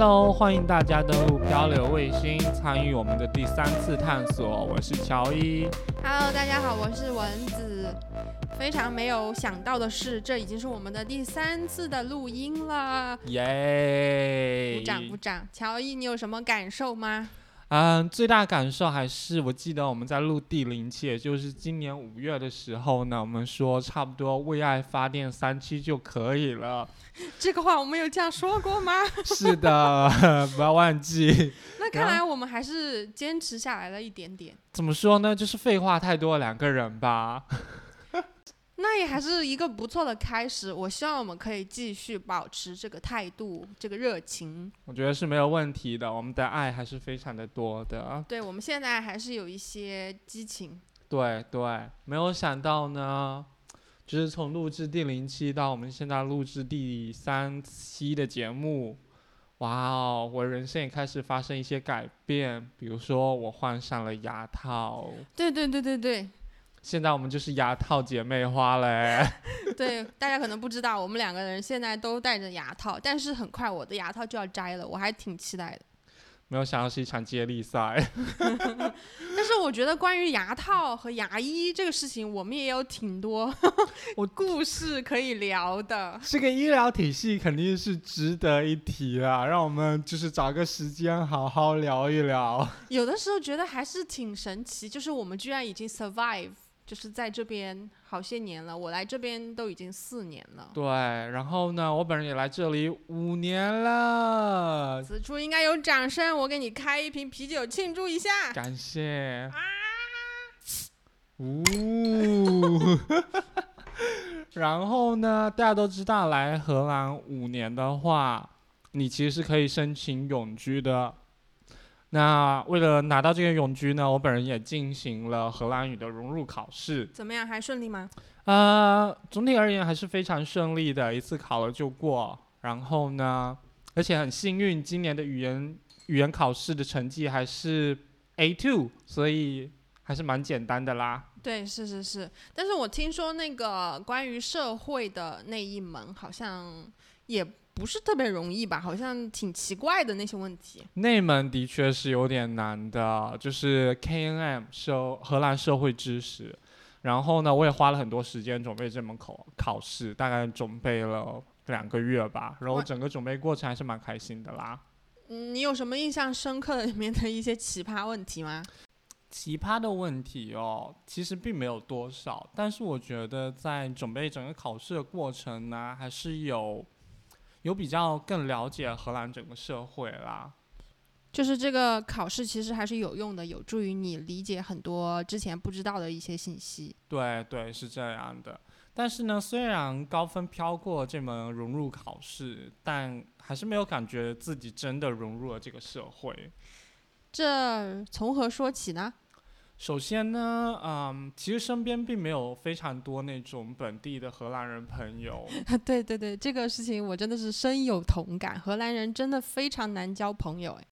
Hello，欢迎大家登录漂流卫星，参与我们的第三次探索。我是乔伊。Hello，大家好，我是蚊子。非常没有想到的是，这已经是我们的第三次的录音了。耶！鼓掌鼓掌！乔伊，你有什么感受吗？嗯，最大感受还是我记得我们在录第零期，也就是今年五月的时候呢，我们说差不多为爱发电三期就可以了。这个话我们有这样说过吗？是的，不要忘记。那看来我们还是坚持下来了一点点。怎么说呢？就是废话太多的两个人吧。那也还是一个不错的开始。我希望我们可以继续保持这个态度，这个热情。我觉得是没有问题的，我们的爱还是非常的多的。对，我们现在还是有一些激情。对对，没有想到呢，就是从录制第零期到我们现在录制第三期的节目，哇哦，我人生也开始发生一些改变，比如说我换上了牙套，对对对对对现在我们就是牙套姐妹花嘞。对，大家可能不知道，我们两个人现在都戴着牙套，但是很快我的牙套就要摘了，我还挺期待的。没有想到是一场接力赛，但是我觉得关于牙套和牙医这个事情，我们也有挺多 我故事可以聊的。这个医疗体系肯定是值得一提啦，让我们就是找个时间好好聊一聊。有的时候觉得还是挺神奇，就是我们居然已经 survive，就是在这边好些年了。我来这边都已经四年了，对，然后呢，我本人也来这里五年了，此处应该有掌声，我给你开一瓶啤酒庆祝一下。感谢。啊呜、然后呢，大家都知道来荷兰五年的话，你其实是可以申请永居的。那为了拿到这个永居呢，我本人也进行了荷兰语的融入考试。怎么样，还顺利吗？呃，总体而言还是非常顺利的，一次考了就过。然后呢，而且很幸运，今年的语言语言考试的成绩还是 A two，所以还是蛮简单的啦。对，是是是，但是我听说那个关于社会的那一门好像也不是特别容易吧，好像挺奇怪的那些问题。内门的确是有点难的，就是 KNM 社荷兰社会知识。然后呢，我也花了很多时间准备这门考考试，大概准备了两个月吧。然后整个准备过程还是蛮开心的啦。嗯，你有什么印象深刻的里面的一些奇葩问题吗？奇葩的问题哦，其实并没有多少，但是我觉得在准备整个考试的过程呢，还是有有比较更了解荷兰整个社会啦。就是这个考试其实还是有用的，有助于你理解很多之前不知道的一些信息。对对，是这样的。但是呢，虽然高分飘过这门融入考试，但还是没有感觉自己真的融入了这个社会。这从何说起呢？首先呢，嗯，其实身边并没有非常多那种本地的荷兰人朋友。对对对，这个事情我真的是深有同感。荷兰人真的非常难交朋友，哎，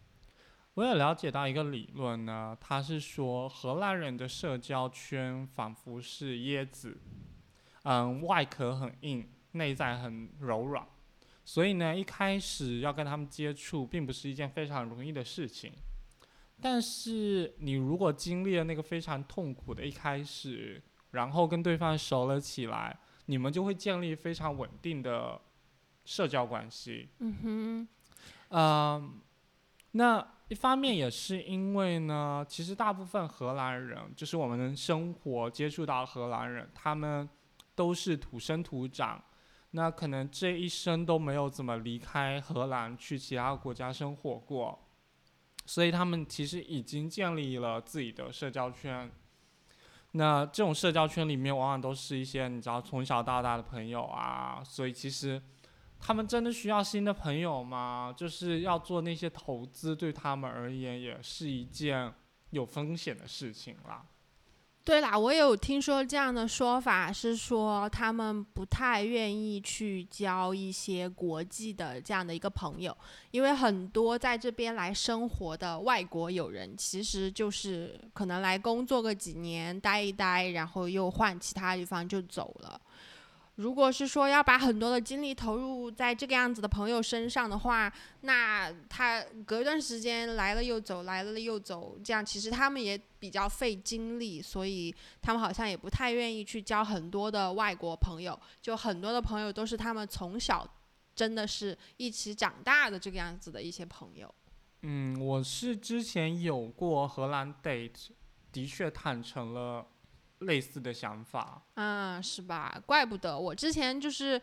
我也了解到一个理论呢，他是说荷兰人的社交圈仿佛是椰子，嗯，外壳很硬，内在很柔软，所以呢，一开始要跟他们接触，并不是一件非常容易的事情。但是你如果经历了那个非常痛苦的一开始，然后跟对方熟了起来，你们就会建立非常稳定的社交关系。嗯哼，嗯，那一方面也是因为呢，其实大部分荷兰人，就是我们生活接触到荷兰人，他们都是土生土长，那可能这一生都没有怎么离开荷兰去其他国家生活过，所以他们其实已经建立了自己的社交圈。那这种社交圈里面，往往都是一些你知道从小到大的朋友啊，所以其实他们真的需要新的朋友吗？就是要做那些投资，对他们而言也是一件有风险的事情啦。对啦，我有听说这样的说法，是说他们不太愿意去交一些国际的这样的一个朋友，因为很多在这边来生活的外国友人，其实就是可能来工作个几年，待一待，然后又换其他地方就走了。如果是说要把很多的精力投入在这个样子的朋友身上的话，那他隔一段时间来了又走，来了又走，这样其实他们也比较费精力，所以他们好像也不太愿意去交很多的外国朋友。就很多的朋友都是他们从小真的是一起长大的这个样子的一些朋友。嗯，我是之前有过荷兰 date，的确坦诚了。类似的想法，嗯，是吧？怪不得我之前就是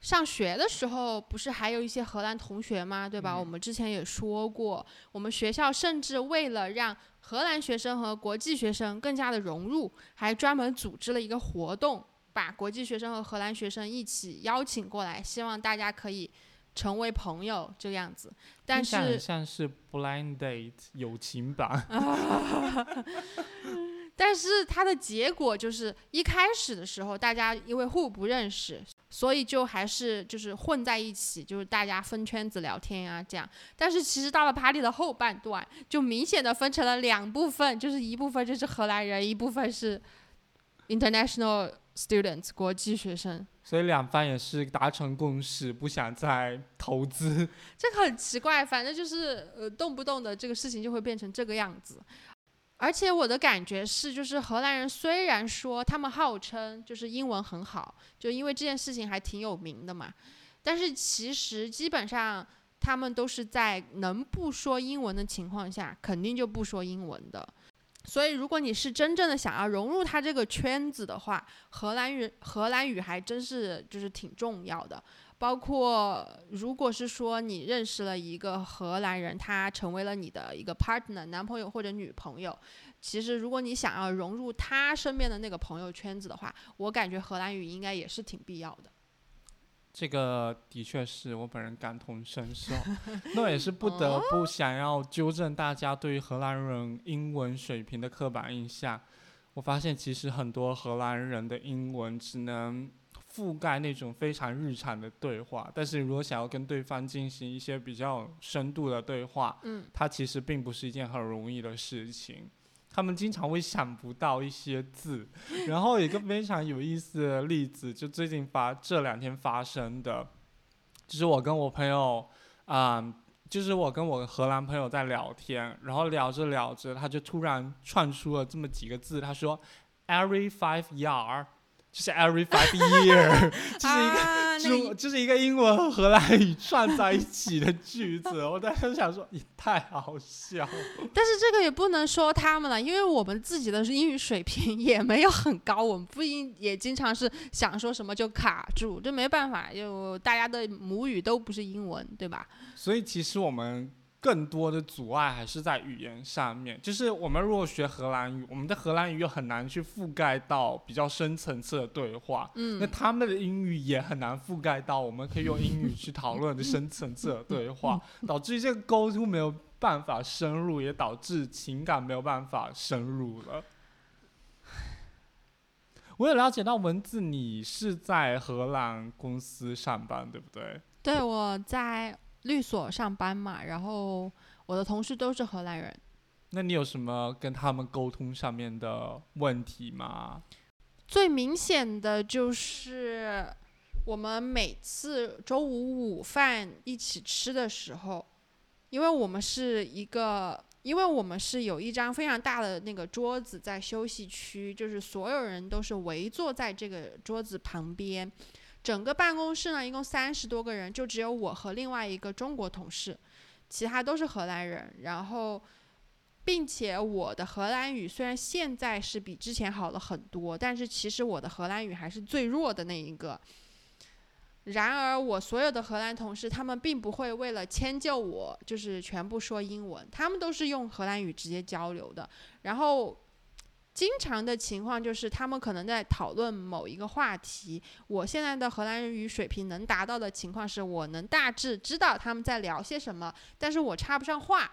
上学的时候，不是还有一些荷兰同学吗？对吧？我们之前也说过，我们学校甚至为了让荷兰学生和国际学生更加的融入，还专门组织了一个活动，把国际学生和荷兰学生一起邀请过来，希望大家可以成为朋友这个样子。但是像是 blind date 友情版。但是它的结果就是一开始的时候，大家因为互不认识，所以就还是就是混在一起，就是大家分圈子聊天啊这样。但是其实到了 party 的后半段，就明显的分成了两部分，就是一部分就是荷兰人，一部分是 international students 国际学生。所以两方也是达成共识，不想再投资。这个很奇怪，反正就是呃动不动的这个事情就会变成这个样子。而且我的感觉是，就是荷兰人虽然说他们号称就是英文很好，就因为这件事情还挺有名的嘛，但是其实基本上他们都是在能不说英文的情况下，肯定就不说英文的。所以如果你是真正的想要融入他这个圈子的话，荷兰语荷兰语还真是就是挺重要的。包括，如果是说你认识了一个荷兰人，他成为了你的一个 partner 男朋友或者女朋友，其实如果你想要融入他身边的那个朋友圈子的话，我感觉荷兰语应该也是挺必要的。这个的确是我本人感同身受，那也是不得不想要纠正大家对于荷兰人英文水平的刻板印象。我发现其实很多荷兰人的英文只能。覆盖那种非常日常的对话，但是如果想要跟对方进行一些比较深度的对话，嗯，它其实并不是一件很容易的事情。他们经常会想不到一些字。然后一个非常有意思的例子，就最近发这两天发生的，就是我跟我朋友，啊，就是我跟我荷兰朋友在聊天，然后聊着聊着，他就突然窜出了这么几个字，他说，every five yard。就是 every five year，就是一个中，就是一个英文和荷兰语串在一起的句子。我当时想说，你太好笑。但是这个也不能说他们了，因为我们自己的英语水平 也没有很高，我们不应也经常是想说什么就卡住，这没办法，就大家的母语都不是英文，对吧？所以其实我们。更多的阻碍还是在语言上面，就是我们如果学荷兰语，我们的荷兰语又很难去覆盖到比较深层次的对话，嗯，那他们的英语也很难覆盖到我们可以用英语去讨论的深层次的对话，导致这个沟通没有办法深入，也导致情感没有办法深入了。我有了解到文字，你是在荷兰公司上班，对不对？对，我在。律所上班嘛，然后我的同事都是荷兰人。那你有什么跟他们沟通上面的问题吗？最明显的就是我们每次周五午饭一起吃的时候，因为我们是一个，因为我们是有一张非常大的那个桌子在休息区，就是所有人都是围坐在这个桌子旁边。整个办公室呢，一共三十多个人，就只有我和另外一个中国同事，其他都是荷兰人。然后，并且我的荷兰语虽然现在是比之前好了很多，但是其实我的荷兰语还是最弱的那一个。然而，我所有的荷兰同事，他们并不会为了迁就我，就是全部说英文，他们都是用荷兰语直接交流的。然后。经常的情况就是，他们可能在讨论某一个话题。我现在的荷兰语水平能达到的情况是，我能大致知道他们在聊些什么，但是我插不上话，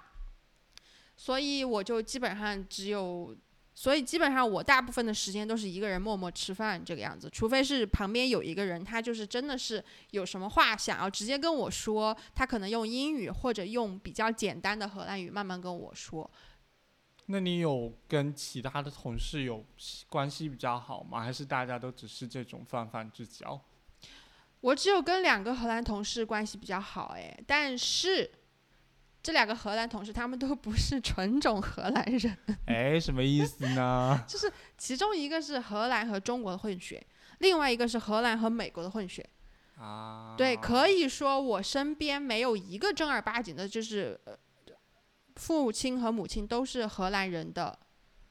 所以我就基本上只有，所以基本上我大部分的时间都是一个人默默吃饭这个样子。除非是旁边有一个人，他就是真的是有什么话想要直接跟我说，他可能用英语或者用比较简单的荷兰语慢慢跟我说。那你有跟其他的同事有关系比较好吗？还是大家都只是这种泛泛之交？我只有跟两个荷兰同事关系比较好，哎，但是这两个荷兰同事他们都不是纯种荷兰人，哎，什么意思呢？就是其中一个是荷兰和中国的混血，另外一个是荷兰和美国的混血。啊，对，可以说我身边没有一个正儿八经的，就是呃父亲和母亲都是荷兰人的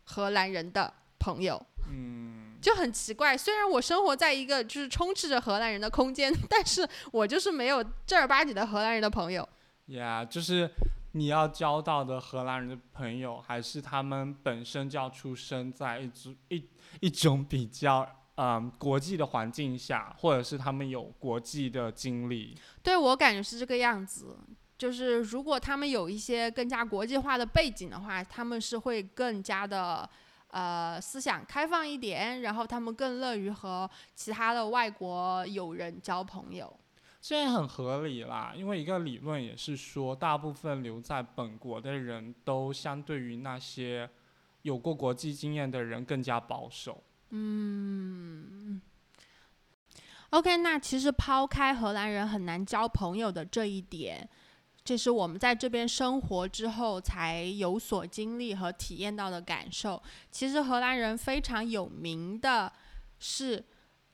荷兰人的朋友。嗯，就很奇怪，虽然我生活在一个就是充斥着荷兰人的空间，但是我就是没有正儿八经的荷兰人的朋友。呀，就是你要交到的荷兰人的朋友，还是他们本身就要出生在一种一一种比较嗯国际的环境下，或者是他们有国际的经历。对我感觉是这个样子，就是如果他们有一些更加国际化的背景的话，他们是会更加的呃思想开放一点，然后他们更乐于和其他的外国友人交朋友。这也很合理啦，因为一个理论也是说，大部分留在本国的人都相对于那些有过国际经验的人更加保守。嗯，OK，那其实抛开荷兰人很难交朋友的这一点，这是我们在这边生活之后才有所经历和体验到的感受。其实荷兰人非常有名的是，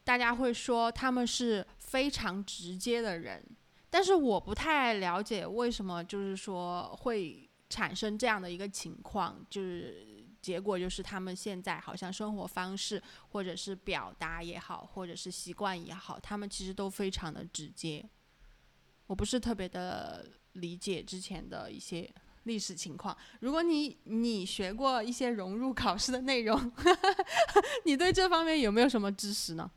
大家会说他们是非常直接的人，但是我不太了解为什么，就是说会产生这样的一个情况，就是。结果就是他们现在好像生活方式，或者是表达也好，或者是习惯也好，他们其实都非常的直接。我不是特别的理解之前的一些历史情况。如果你你学过一些融入考试的内容，你对这方面有没有什么知识呢？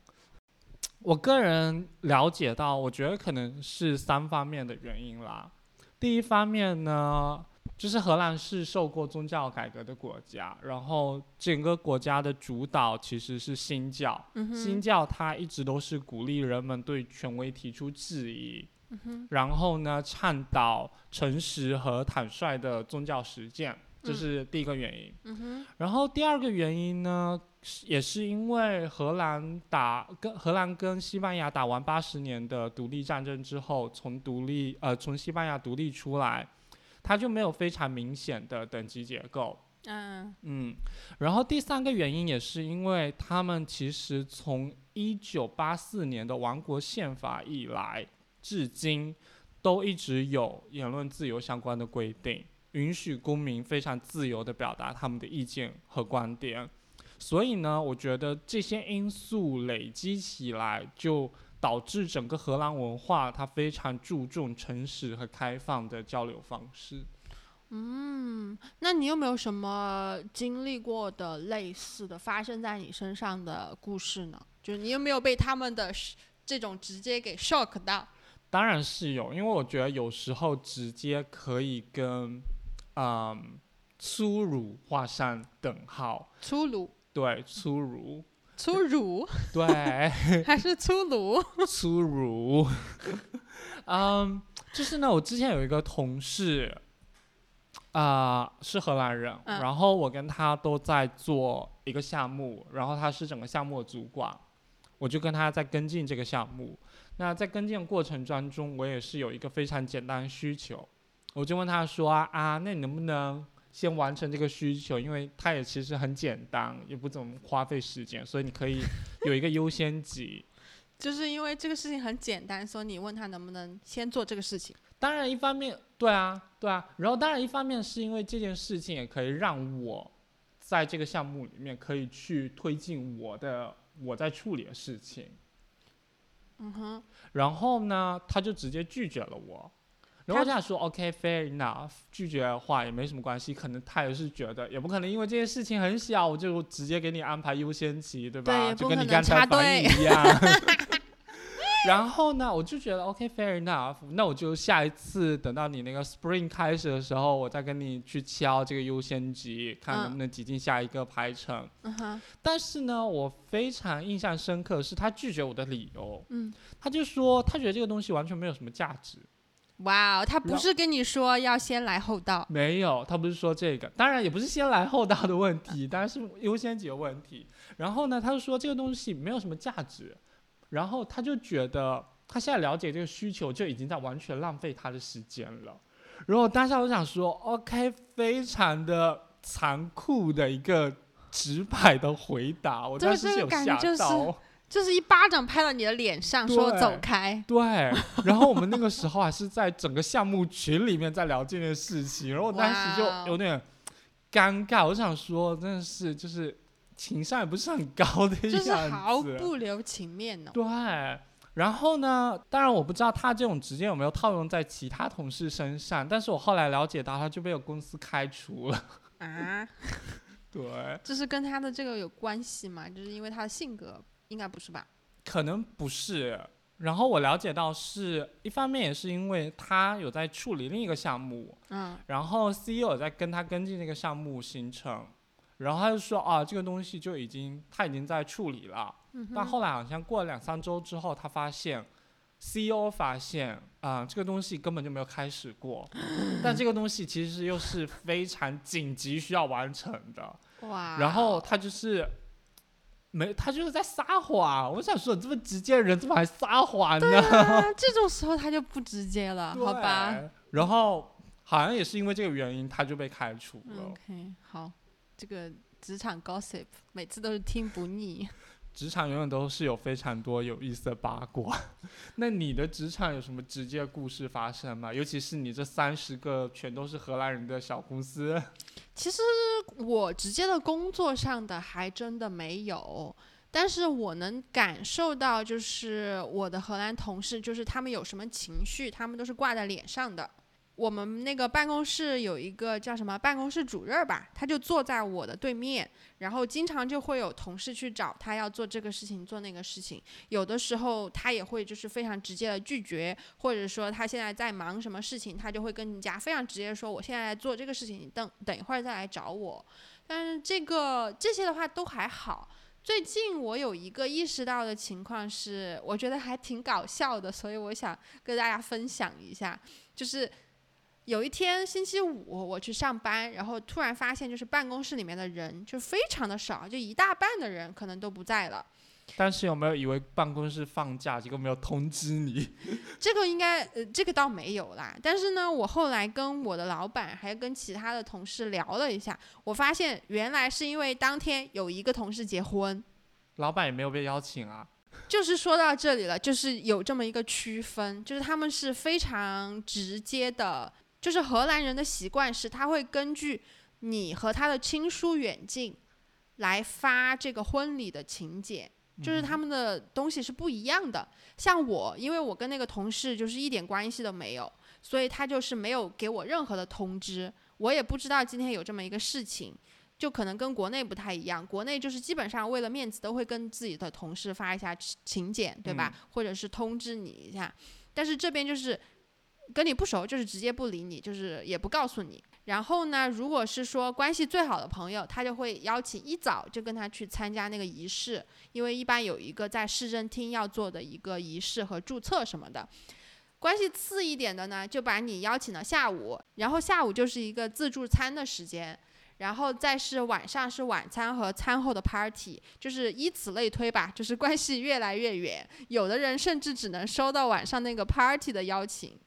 我个人了解到，我觉得可能是三方面的原因啦。第一方面呢。就是荷兰是受过宗教改革的国家，然后整个国家的主导其实是新教。新教它一直都是鼓励人们对权威提出质疑，然后呢倡导诚实和坦率的宗教实践，这是第一个原因。然后第二个原因呢，也是因为荷兰打跟荷兰跟西班牙打完八十年的独立战争之后，从独立呃从西班牙独立出来。它就没有非常明显的等级结构。嗯嗯，然后第三个原因也是因为他们其实从一九八四年的王国宪法以来，至今都一直有言论自由相关的规定，允许公民非常自由的表达他们的意见和观点。所以呢，我觉得这些因素累积起来就。导致整个荷兰文化，它非常注重诚实和开放的交流方式。嗯，那你有没有什么经历过的类似的发生在你身上的故事呢？就是你有没有被他们的这种直接给 shock 到？当然是有，因为我觉得有时候直接可以跟嗯粗鲁画上等号。粗鲁？对，粗鲁。粗鲁，对，还是粗鲁？粗鲁，嗯，就是呢，我之前有一个同事，啊，是荷兰人，然后我跟他都在做一个项目，然后他是整个项目的主管，我就跟他在跟进这个项目。那在跟进的过程当中，我也是有一个非常简单的需求，我就问他说啊，那你能不能？先完成这个需求，因为它也其实很简单，也不怎么花费时间，所以你可以 有一个优先级。就是因为这个事情很简单，所以你问他能不能先做这个事情。当然，一方面对啊，对啊，然后当然一方面是因为这件事情也可以让我在这个项目里面可以去推进我的我在处理的事情。嗯哼。然后呢，他就直接拒绝了我。然后这样说，OK，fair enough，拒绝的话也没什么关系，可能他也是觉得，也不可能因为这件事情很小，我就直接给你安排优先级，对吧？就跟你刚才反应一样。然后呢，我就觉得 OK，fair enough，那我就下一次等到你那个 spring 开始的时候，我再跟你去敲这个优先级，看能不能挤进下一个排程。嗯哼。但是呢，我非常印象深刻是他拒绝我的理由。嗯。他就说他觉得这个东西完全没有什么价值。哇哦，他不是跟你说要先来后到？没有，他不是说这个，当然也不是先来后到的问题，当然是优先级的问题。然后呢，他就说这个东西没有什么价值，然后他就觉得他现在了解这个需求就已经在完全浪费他的时间了。然后当下我想说，OK，非常的残酷的一个直白的回答，我当时有吓到。就是一巴掌拍到你的脸上，说走开。对，然后我们那个时候还是在整个项目群里面在聊这件事情，然后我当时就有点尴尬。我想说，真的是就是情商也不是很高的样子，就是毫不留情面呢。对，然后呢，当然我不知道他这种直接有没有套用在其他同事身上，但是我后来了解到，他就被公司开除了。啊？对。这是跟他的这个有关系吗？就是因为他的性格。应该不是吧？可能不是。然后我了解到，是一方面也是因为他有在处理另一个项目，嗯，然后 CEO 在跟他跟进那个项目行程，然后他就说啊，这个东西就已经他已经在处理了。但后来好像过了两三周之后，他发现 CEO 发现啊，这个东西根本就没有开始过，但这个东西其实又是非常紧急需要完成的。哇！然后他就是。没，他就是在撒谎。我想说，这么直接的人，怎么还撒谎呢？这种时候他就不直接了，好吧？然后好像也是因为这个原因，他就被开除了。OK，好，这个职场 gossip 每次都是听不腻。职场永远都是有非常多有意思的八卦。那你的职场有什么直接故事发生吗？尤其是你这三十个全都是荷兰人的小公司。其实我直接的工作上的还真的没有，但是我能感受到，就是我的荷兰同事，就是他们有什么情绪，他们都是挂在脸上的。我们那个办公室有一个叫什么办公室主任吧，他就坐在我的对面，然后经常就会有同事去找他要做这个事情做那个事情，有的时候他也会就是非常直接的拒绝，或者说他现在在忙什么事情，他就会跟你讲非常直接说我现在做这个事情，你等等一会儿再来找我。但是这个这些的话都还好。最近我有一个意识到的情况是，我觉得还挺搞笑的，所以我想跟大家分享一下，就是。有一天星期五，我去上班，然后突然发现，就是办公室里面的人就非常的少，就一大半的人可能都不在了。但是有没有以为办公室放假，结果没有通知你？这个应该呃，这个倒没有啦。但是呢，我后来跟我的老板还跟其他的同事聊了一下，我发现原来是因为当天有一个同事结婚，老板也没有被邀请啊。就是说到这里了，就是有这么一个区分，就是他们是非常直接的。就是荷兰人的习惯是，他会根据你和他的亲疏远近来发这个婚礼的请柬，就是他们的东西是不一样的。像我，因为我跟那个同事就是一点关系都没有，所以他就是没有给我任何的通知，我也不知道今天有这么一个事情，就可能跟国内不太一样。国内就是基本上为了面子都会跟自己的同事发一下请柬，对吧？或者是通知你一下，但是这边就是。跟你不熟，就是直接不理你，就是也不告诉你。然后呢，如果是说关系最好的朋友，他就会邀请一早就跟他去参加那个仪式，因为一般有一个在市政厅要做的一个仪式和注册什么的。关系次一点的呢，就把你邀请到下午，然后下午就是一个自助餐的时间，然后再是晚上是晚餐和餐后的 party，就是以此类推吧，就是关系越来越远，有的人甚至只能收到晚上那个 party 的邀请。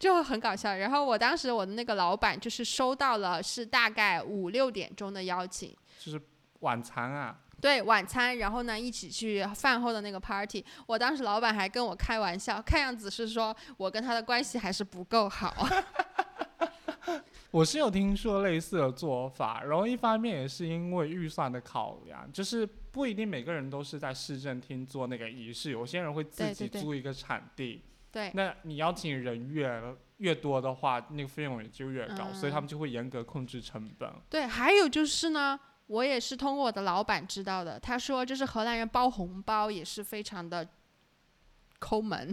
就很搞笑，然后我当时我的那个老板就是收到了是大概五六点钟的邀请，就是晚餐啊，对晚餐，然后呢一起去饭后的那个 party，我当时老板还跟我开玩笑，看样子是说我跟他的关系还是不够好。我是有听说类似的做法，然后一方面也是因为预算的考量，就是不一定每个人都是在市政厅做那个仪式，有些人会自己租一个场地。对，那你邀请人越越多的话，那个费用也就越高，所以他们就会严格控制成本。对，还有就是呢，我也是通过我的老板知道的，他说就是荷兰人包红包也是非常的抠门。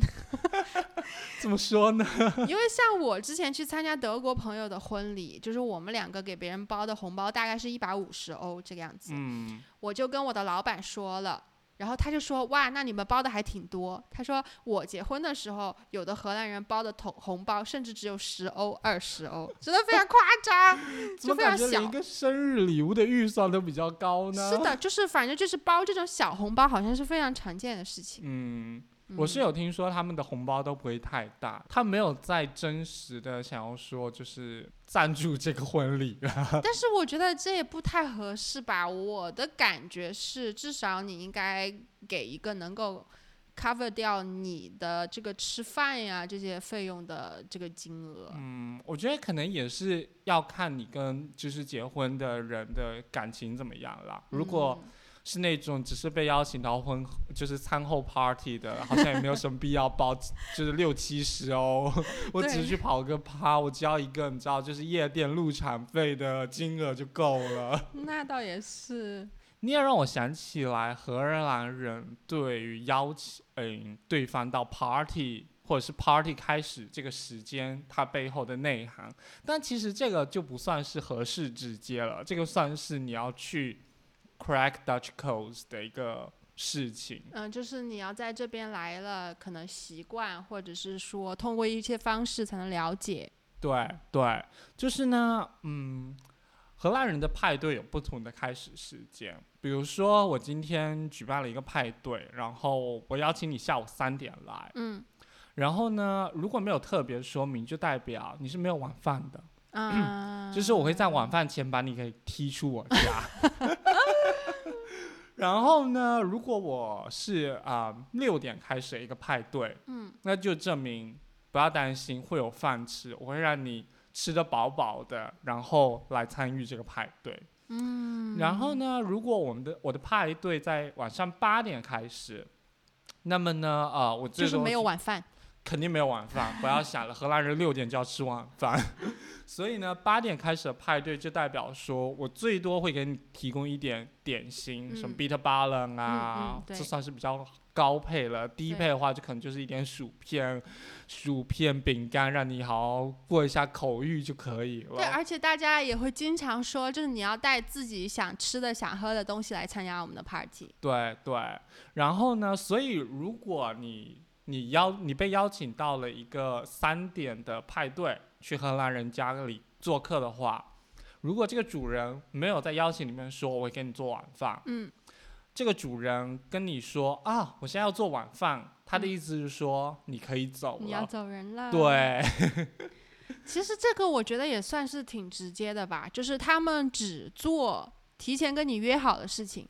怎么说呢？因为像我之前去参加德国朋友的婚礼，就是我们两个给别人包的红包大概是一百五十欧这个样子。嗯，我就跟我的老板说了。然后他就说：“哇，那你们包的还挺多。”他说：“我结婚的时候，有的荷兰人包的红红包甚至只有十欧、二十欧，真的非常夸张，就非常小。一个生日礼物的预算都比较高呢？是的，就是反正就是包这种小红包，好像是非常常见的事情。嗯，我是有听说他们的红包都不会太大，他没有在真实的想要说就是赞助这个婚礼。但是我觉得这也不太合适吧。我的感觉是，至少你应该给一个能够 cover 掉你的这个吃饭呀这些费用的这个金额。嗯，我觉得可能也是要看你跟就是结婚的人的感情怎么样啦。如果是那种只是被邀请到婚，就是餐后 party 的，好像也没有什么必要包，就是六七十哦。我只是去跑个趴，我只要一个，你知道，就是夜店入场费的金额就够了。那倒也是。你也让我想起来荷兰人对于邀请嗯对方到 party 或者是 party 开始这个时间，它背后的内涵。但其实这个就不算是合适直接了，这个算是你要去。Crack Dutch codes 的一个事情，嗯，就是你要在这边来了，可能习惯，或者是说通过一些方式才能了解。对对，就是呢，嗯，荷兰人的派对有不同的开始时间，比如说我今天举办了一个派对，然后我邀请你下午三点来，嗯，然后呢，如果没有特别说明，就代表你是没有晚饭的。啊，就是我会在晚饭前把你给踢出我家 然后呢，如果我是啊六点开始一个派对，嗯，那就证明不要担心会有饭吃，我会让你吃得饱饱的，然后来参与这个派对，嗯，然后呢，如果我们的我的派对在晚上八点开始，那么呢，啊，我就是没有晚饭。肯定没有晚饭，不要想了。荷兰人六点就要吃晚饭，所以呢，八点开始的派对就代表说我最多会给你提供一点点心，什么 bitter ballen 啊，这算是比较高配了。低配的话就可能就是一点薯片、薯片饼干，让你好好过一下口欲就可以了。对，而且大家也会经常说，就是你要带自己想吃的、想喝的东西来参加我们的 party。对对，然后呢，所以如果你你邀你被邀请到了一个三点的派对，去荷兰人家里做客的话，如果这个主人没有在邀请里面说我会给你做晚饭，嗯，这个主人跟你说啊，我现在要做晚饭，他的意思是说你可以走了，你要走人了，对。其实这个我觉得也算是挺直接的吧，就是他们只做提前跟你约好的事情。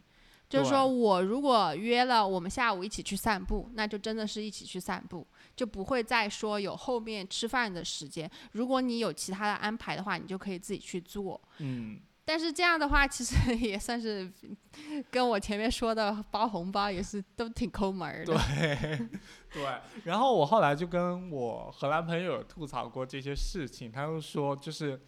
就是说，我如果约了我们下午一起去散步，那就真的是一起去散步，就不会再说有后面吃饭的时间。如果你有其他的安排的话，你就可以自己去做。嗯。但是这样的话，其实 也算是跟我前面说的包红包也是都挺抠门儿的。对，对。然后我后来就跟我荷兰朋友吐槽过这些事情，他就说就是。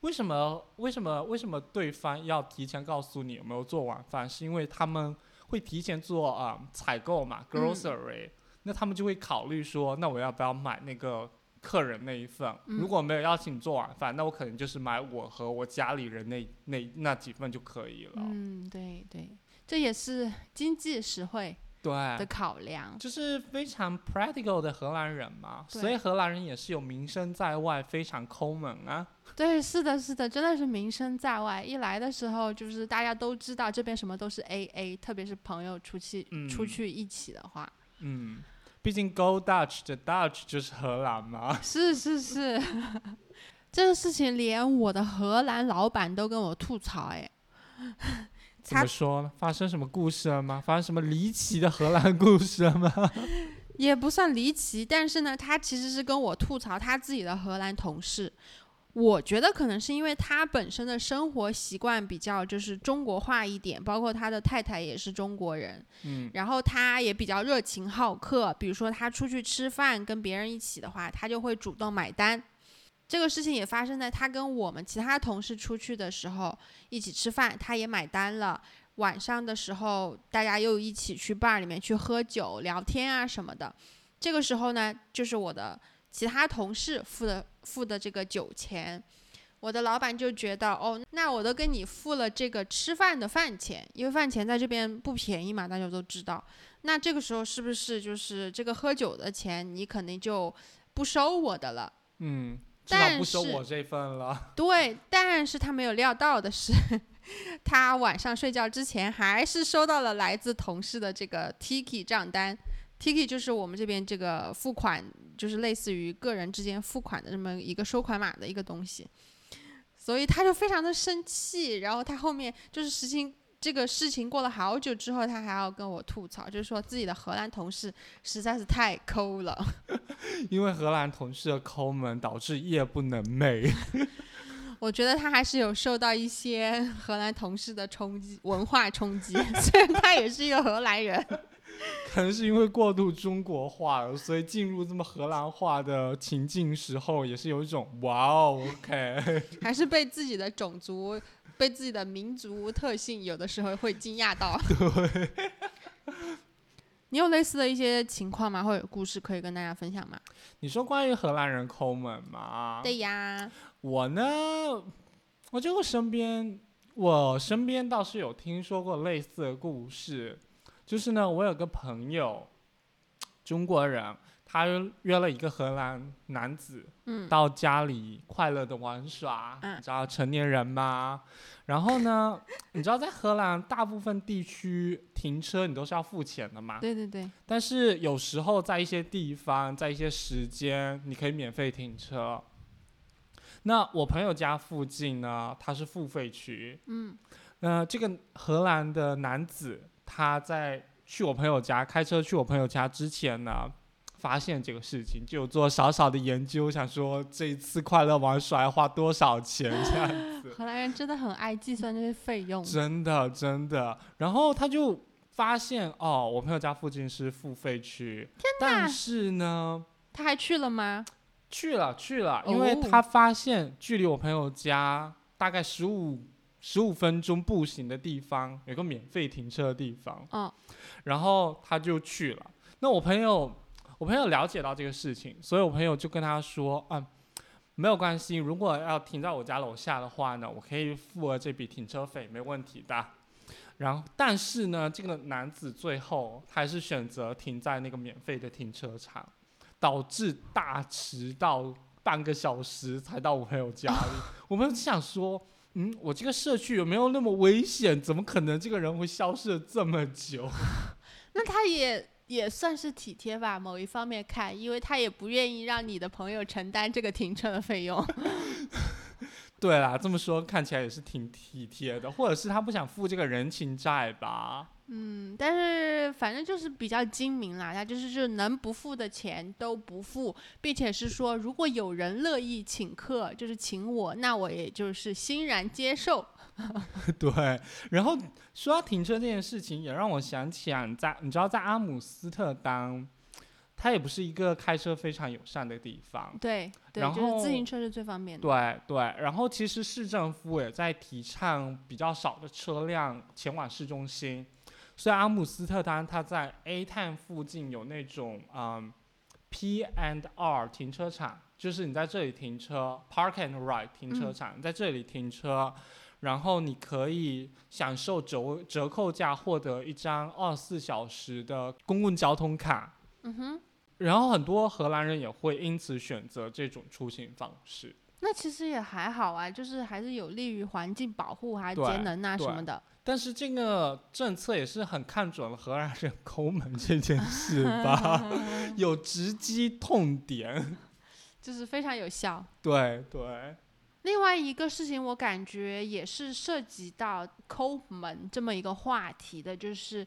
为什么？为什么？为什么对方要提前告诉你有没有做晚饭？是因为他们会提前做啊采购嘛，grocery。那他们就会考虑说，那我要不要买那个客人那一份？如果没有邀请你做晚饭，那我可能就是买我和我家里人那那那几份就可以了。嗯，对对，这也是经济实惠。对的考量，就是非常 practical 的荷兰人嘛，所以荷兰人也是有名声在外，非常抠门啊。对，是的，是的，真的是名声在外。一来的时候，就是大家都知道这边什么都是 A A，特别是朋友出去出去一起的话。嗯，毕竟 Go Dutch 的 Dutch 就是荷兰嘛。是是是，这个事情连我的荷兰老板都跟我吐槽哎。怎么说？发生什么故事了吗？发生什么离奇的荷兰故事了吗？也不算离奇，但是呢，他其实是跟我吐槽他自己的荷兰同事。我觉得可能是因为他本身的生活习惯比较就是中国化一点，包括他的太太也是中国人。嗯，然后他也比较热情好客，比如说他出去吃饭跟别人一起的话，他就会主动买单。这个事情也发生在他跟我们其他同事出去的时候，一起吃饭，他也买单了。晚上的时候，大家又一起去 bar 里面去喝酒、聊天啊什么的。这个时候呢，就是我的其他同事付的付的这个酒钱。我的老板就觉得，哦，那我都跟你付了这个吃饭的饭钱，因为饭钱在这边不便宜嘛，大家都知道。那这个时候是不是就是这个喝酒的钱，你肯定就不收我的了？嗯。但不收我这份了。对，但是他没有料到的是，他晚上睡觉之前还是收到了来自同事的这个 Tiki 账单，Tiki 就是我们这边这个付款，就是类似于个人之间付款的这么一个收款码的一个东西，所以他就非常的生气，然后他后面就是实情这个事情过了好久之后，他还要跟我吐槽，就是说自己的荷兰同事实在是太抠了。因为荷兰同事的抠门导致夜不能寐。我觉得他还是有受到一些荷兰同事的冲击，文化冲击。虽然他也是一个荷兰人。可能是因为过度中国化了，所以进入这么荷兰化的情境时候，也是有一种哇哦，OK，还是被自己的种族、被自己的民族特性，有的时候会惊讶到。对。你有类似的一些情况吗？或者故事可以跟大家分享吗？你说关于荷兰人抠门吗？对呀。我呢，我觉得我身边，我身边倒是有听说过类似的故事。就是呢，我有个朋友，中国人，他约了一个荷兰男子，嗯，到家里快乐的玩耍，嗯，你知道成年人嘛。然后呢，你知道在荷兰大部分地区停车你都是要付钱的嘛？对对对。但是有时候在一些地方，在一些时间，你可以免费停车。那我朋友家附近呢，它是付费区，嗯，那这个荷兰的男子。他在去我朋友家开车去我朋友家之前呢，发现这个事情，就做少少的研究，想说这一次快乐玩耍要花多少钱这样子。荷兰人真的很爱计算这些费用，真的真的。然后他就发现哦，我朋友家附近是付费区，但是呢，他还去了吗？去了去了，因为他发现距离我朋友家大概十五。十五分钟步行的地方有个免费停车的地方，嗯，然后他就去了。那我朋友，我朋友了解到这个事情，所以我朋友就跟他说，嗯，没有关系，如果要停在我家楼下的话呢，我可以付了这笔停车费，没问题的。然后，但是呢，这个男子最后还是选择停在那个免费的停车场，导致大迟到半个小时才到我朋友家里。我们想说。嗯，我这个社区有没有那么危险？怎么可能这个人会消失了这么久？那他也也算是体贴吧，某一方面看，因为他也不愿意让你的朋友承担这个停车的费用。对啦，这么说看起来也是挺体贴的，或者是他不想付这个人情债吧。嗯，但是反正就是比较精明啦，他就是就能不付的钱都不付，并且是说如果有人乐意请客，就是请我，那我也就是欣然接受。对，然后说到停车这件事情，也让我想起啊，在你知道在阿姆斯特丹，它也不是一个开车非常友善的地方。对，然后自行车是最方便的。对对，然后其实市政府也在提倡比较少的车辆前往市中心。所以阿姆斯特丹，它在 A 碳附近有那种嗯 P and R 停车场，就是你在这里停车，Park and Ride 停车场，在这里停车，然后你可以享受折折扣价，获得一张二十四小时的公共交通卡。嗯哼。然后很多荷兰人也会因此选择这种出行方式。那其实也还好啊，就是还是有利于环境保护，还节能啊什么的。但是这个政策也是很看准了荷兰人抠门这件事吧，有直击痛点，就是非常有效。对对。另外一个事情，我感觉也是涉及到抠门这么一个话题的，就是，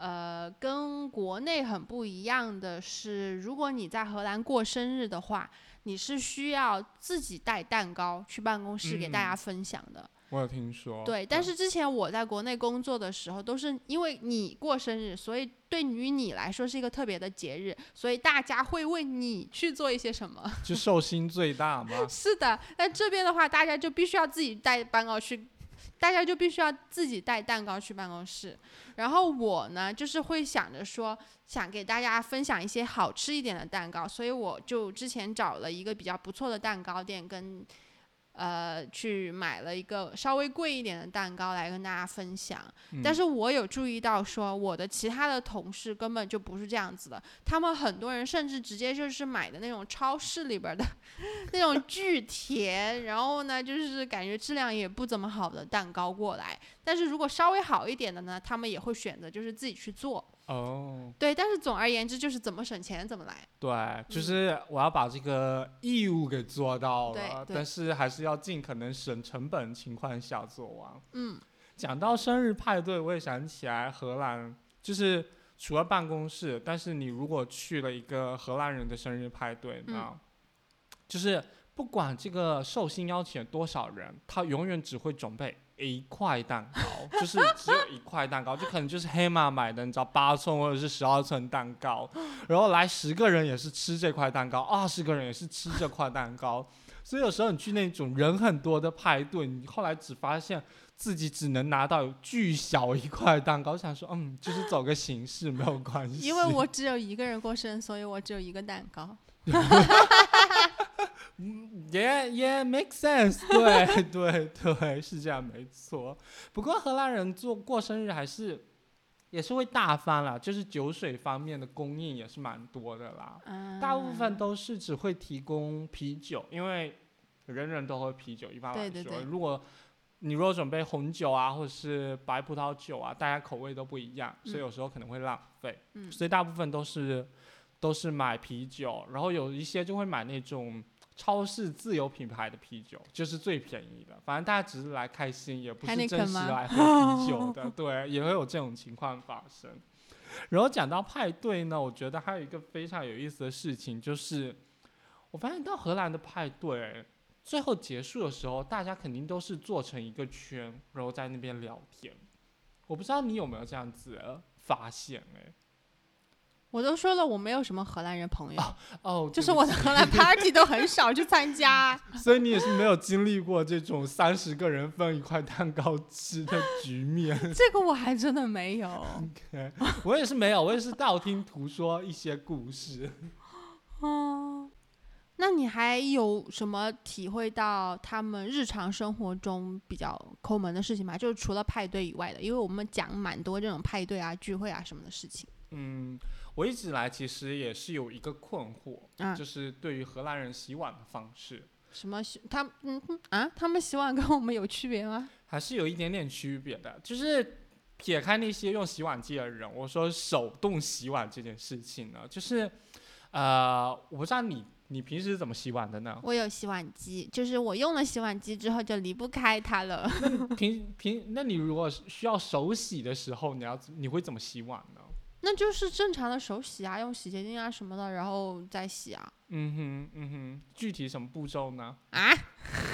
呃，跟国内很不一样的是，如果你在荷兰过生日的话，你是需要自己带蛋糕去办公室给大家分享的。我有听说，对，但是之前我在国内工作的时候，都是因为你过生日，所以对于你来说是一个特别的节日，所以大家会为你去做一些什么，就寿星最大吗？是的，但这边的话，大家就必须要自己带蛋糕去，大家就必须要自己带蛋糕去办公室。然后我呢，就是会想着说，想给大家分享一些好吃一点的蛋糕，所以我就之前找了一个比较不错的蛋糕店跟。呃，去买了一个稍微贵一点的蛋糕来跟大家分享，但是我有注意到说，我的其他的同事根本就不是这样子的，他们很多人甚至直接就是买的那种超市里边的 那种巨甜，然后呢，就是感觉质量也不怎么好的蛋糕过来。但是如果稍微好一点的呢，他们也会选择就是自己去做。哦，对，但是总而言之就是怎么省钱怎么来。对，就是我要把这个义务给做到了，对但是还是要尽可能省成本情况下做完。嗯，讲到生日派对，我也想起来荷兰，就是除了办公室，但是你如果去了一个荷兰人的生日派对呢，嗯就是不管这个寿星邀请了多少人，他永远只会准备一块蛋糕，就是只有一块蛋糕，就可能就是黑马买的，你知道八寸或者是十二寸蛋糕，然后来十个人也是吃这块蛋糕，二十个人也是吃这块蛋糕，所以有时候你去那种人很多的派对，你后来只发现。自己只能拿到巨小一块蛋糕，想说，嗯，就是走个形式没有关系。因为我只有一个人过生，所以我只有一个蛋糕。也也 make sense，对对对，是这样没错。不过荷兰人做过生日还是也是会大方啦，就是酒水方面的供应也是蛮多的啦。嗯，大部分都是只会提供啤酒，因为人人都喝啤酒。一般来说，对对对如果你如果准备红酒啊，或者是白葡萄酒啊，大家口味都不一样，所以嗯有时候可能会浪费。嗯所以大部分都是都是买啤酒，然后有一些就会买那种超市自有品牌的啤酒，就是最便宜的。反正大家只是来开心，也不是真实来喝啤酒的，对，也会有这种情况发生。然后讲到派对呢，我觉得还有一个非常有意思的事情，就是我发现到荷兰的派对，最后结束的时候，大家肯定都是做成一个圈，然后在那边聊天。我不知道你有没有这样子发现、哎，我都说了，我没有什么荷兰人朋友，哦，就是我的荷兰 party 都很少去参加。所以你也是没有经历过这种三十个人分一块蛋糕吃的局面。这个我还真的没有。OK，我也是没有，我也是道听途说一些故事。哦，那你还有什么体会到他们日常生活中比较抠门的事情吗？就是除了派对以外的，因为我们讲蛮多这种派对啊、聚会啊什么的事情。嗯，我一直以来其实也是有一个困惑，嗯，就是对于荷兰人洗碗的方式，什么洗他嗯哼啊，他们洗碗跟我们有区别吗？还是有一点点区别的。就是撇开那些用洗碗机的人，我说手动洗碗这件事情呢，就是呃，我不知道你你平时怎么洗碗的呢？我有洗碗机，就是我用了洗碗机之后就离不开它了。平平，那你如果需要手洗的时候，你要你会怎么洗碗呢？那就是正常的手洗啊，用洗洁精啊什么的，然后再洗啊。嗯哼，嗯哼，具体什么步骤呢？啊，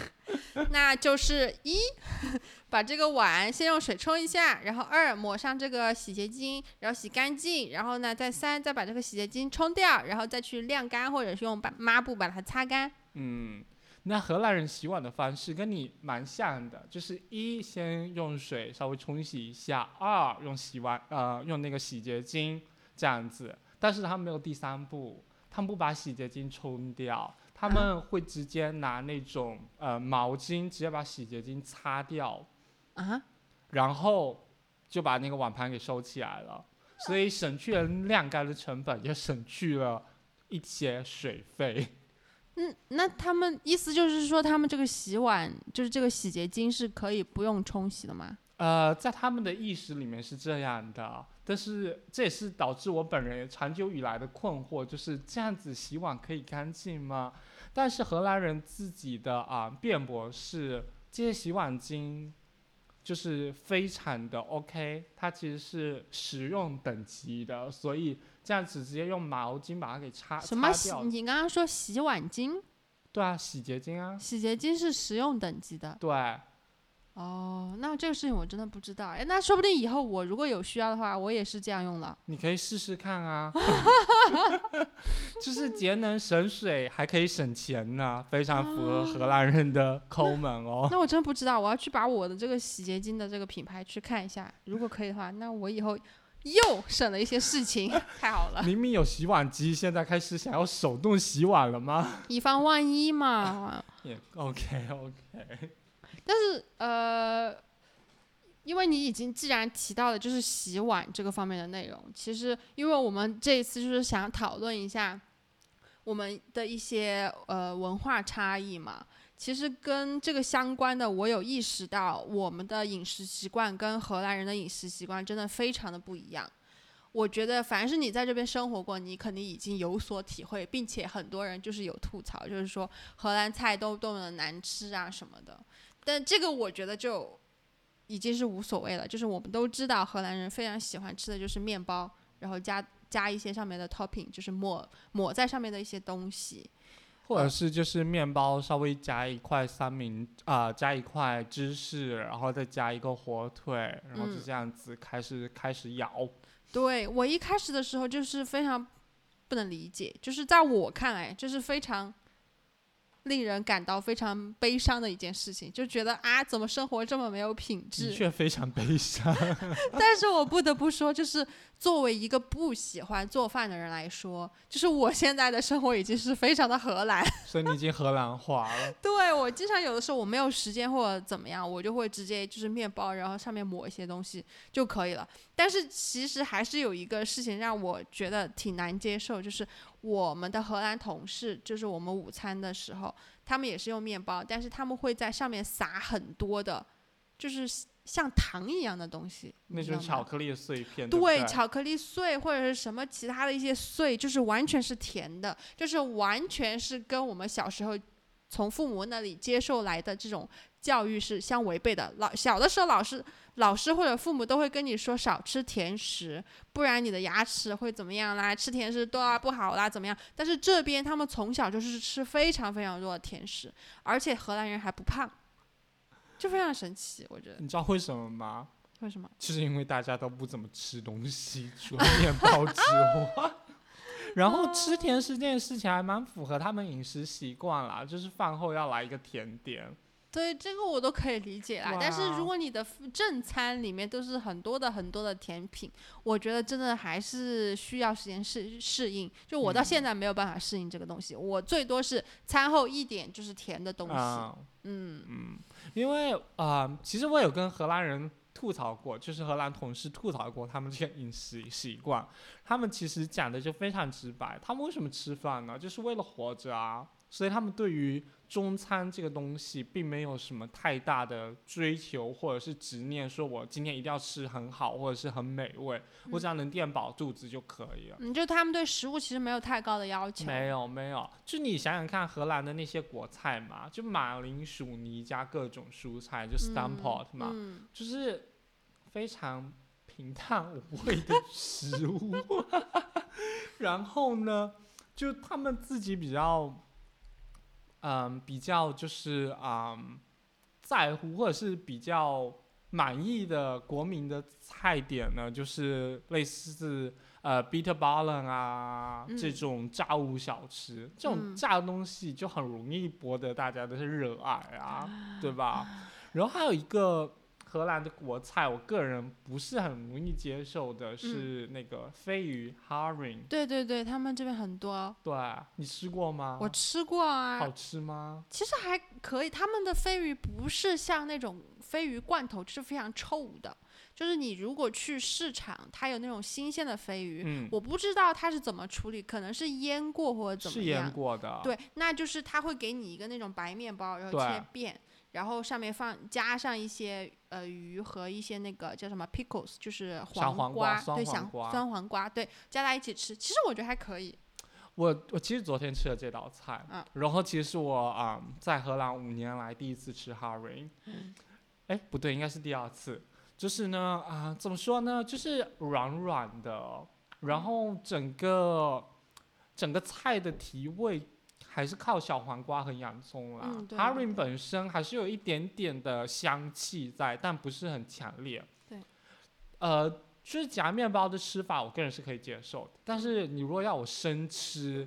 那就是一，把这个碗先用水冲一下，然后二抹上这个洗洁精，然后洗干净，然后呢再三再把这个洗洁精冲掉，然后再去晾干，或者是用把抹布把它擦干。嗯，那荷兰人洗碗的方式跟你蛮像的，就是一先用水稍微冲洗一下，二用洗碗呃用那个洗洁精这样子，但是他们没有第三步，他们不把洗洁精冲掉，他们会直接拿那种呃毛巾直接把洗洁精擦掉，啊，然后就把那个碗盘给收起来了，所以省去了晾干的成本，也省去了一些水费。嗯，那他们意思就是说，他们这个洗碗就是这个洗洁精是可以不用冲洗的吗？呃，在他们的意识里面是这样的，但是这也是导致我本人长久以来的困惑，就是这样子洗碗可以干净吗？但是荷兰人自己的啊、辩驳是，这些洗碗巾就是非常的 OK，它其实是使用等级的，所以这样子直接用毛巾把它给擦什么洗？你刚刚说洗碗巾，对啊，洗洁精啊，洗洁精是实用等级的。对。哦，那这个事情我真的不知道。哎，那说不定以后我如果有需要的话，我也是这样用了。你可以试试看啊，就是节能省水，还可以省钱呢，非常符合荷兰人的抠门哦。那我真不知道，我要去把我的这个洗洁精的这个品牌去看一下。如果可以的话，那我以后又省了一些事情，太好了，明明有洗碗机，现在开始想要手动洗碗了吗？以防万一嘛。也 OK OK，但是呃，因为你已经既然提到了就是洗碗这个方面的内容，其实因为我们这一次就是想讨论一下我们的一些呃文化差异嘛。其实跟这个相关的，我有意识到我们的饮食习惯跟荷兰人的饮食习惯真的非常的不一样。我觉得凡是你在这边生活过，你肯定已经有所体会，并且很多人就是有吐槽，就是说荷兰菜都多么的难吃啊什么的。但这个我觉得就已经是无所谓了，就是我们都知道荷兰人非常喜欢吃的就是面包，然后加加一些上面的 topping，就是抹抹在上面的一些东西。或者是就是面包稍微加一块三明啊、加一块芝士，然后再加一个火腿，然后就嗯这样子开始、开始咬。对我一开始的时候就是非常不能理解，就是在我看来，就是非常令人感到非常悲伤的一件事情，就觉得啊，怎么生活这么没有品质的质？确非常悲伤。但是我不得不说，就是作为一个不喜欢做饭的人来说，就是我现在的生活已经是非常的荷兰。所以你已经荷兰化了。对我经常有的时候我没有时间或者怎么样，我就会直接就是面包，然后上面抹一些东西就可以了。但是其实还是有一个事情让我觉得挺难接受，就是我们的荷兰同事，就是我们午餐的时候，他们也是用面包，但是他们会在上面撒很多的，就是像糖一样的东西，那是巧克力碎片，对对，对巧克力碎或者是什么其他的一些碎，就是完全是甜的，就是完全是跟我们小时候从父母那里接受来的这种教育是相违背的。老小的时候，老师、老师或者父母都会跟你说少吃甜食，不然你的牙齿会怎么样啦？吃甜食多啊不好啦，怎么样？但是这边他们从小就是吃非常非常多的甜食，而且荷兰人还不胖，就非常神奇，我觉得。你知道为什么吗？为什么？就是因为大家都不怎么吃东西，除了面包之外。然后吃甜食这件事情还蛮符合他们饮食习惯啦，就是饭后要来一个甜点。对，这个我都可以理解啦。但是如果你的正餐里面都是很多的很多的甜品，我觉得真的还是需要时间适适应。就我到现在没有办法适应这个东西，我最多是餐后一点就是甜的东西。啊、嗯嗯，因为啊、其实我有跟荷兰人吐槽过，就是荷兰同事吐槽过他们这些饮食习惯。他们其实讲的就非常直白，他们为什么吃饭呢？就是为了活着啊。所以他们对于中餐这个东西，并没有什么太大的追求或者是执念，说我今天一定要吃很好或者是很美味，我只要能垫饱肚子就可以了。嗯，就他们对食物其实没有太高的要求。没有没有，就你想想看，荷兰的那些国菜嘛，就马铃薯泥加各种蔬菜，就 stampot 嘛，嗯，就是非常平淡无味的 食物。然后呢，就他们自己比较，嗯，比较就是嗯，在乎或者是比较满意的国民的菜点呢，就是类似呃 bitter ballen 啊、这嗯。种炸物小吃，这种嗯。炸的东西就很容易博得大家的热爱啊，对吧？然后还有一个荷兰的国菜，我个人不是很容易接受的是那个飞鱼 herring，、对对对，他们这边很多，对你吃过吗？我吃过啊。好吃吗？其实还可以，他们的飞鱼不是像那种飞鱼罐头，就是非常臭的。就是你如果去市场，它有那种新鲜的飞鱼，嗯，我不知道它是怎么处理，可能是腌过或者怎是腌。过的。对，那就是它会给你一个那种白面包，然后切片，然后上面放加上一些呃鱼和一些那个叫什么 pickles，就是黄瓜瓜，对，香酸黄瓜酸黄瓜，对，加在一起吃，其实我觉得还可以。我我其实昨天吃了这道菜，嗯然后其实是我啊、在荷兰五年来第一次吃 herring，哎、不对，应该是第二次。就是呢啊、怎么说呢？就是软软的，然后整个整个菜的提味还是靠小黄瓜和洋葱啦。嗯对 herring 本身还是有一点点的香气在，但不是很强烈。对。呃，就是夹面包的吃法，我个人是可以接受的。但是你如果要我生吃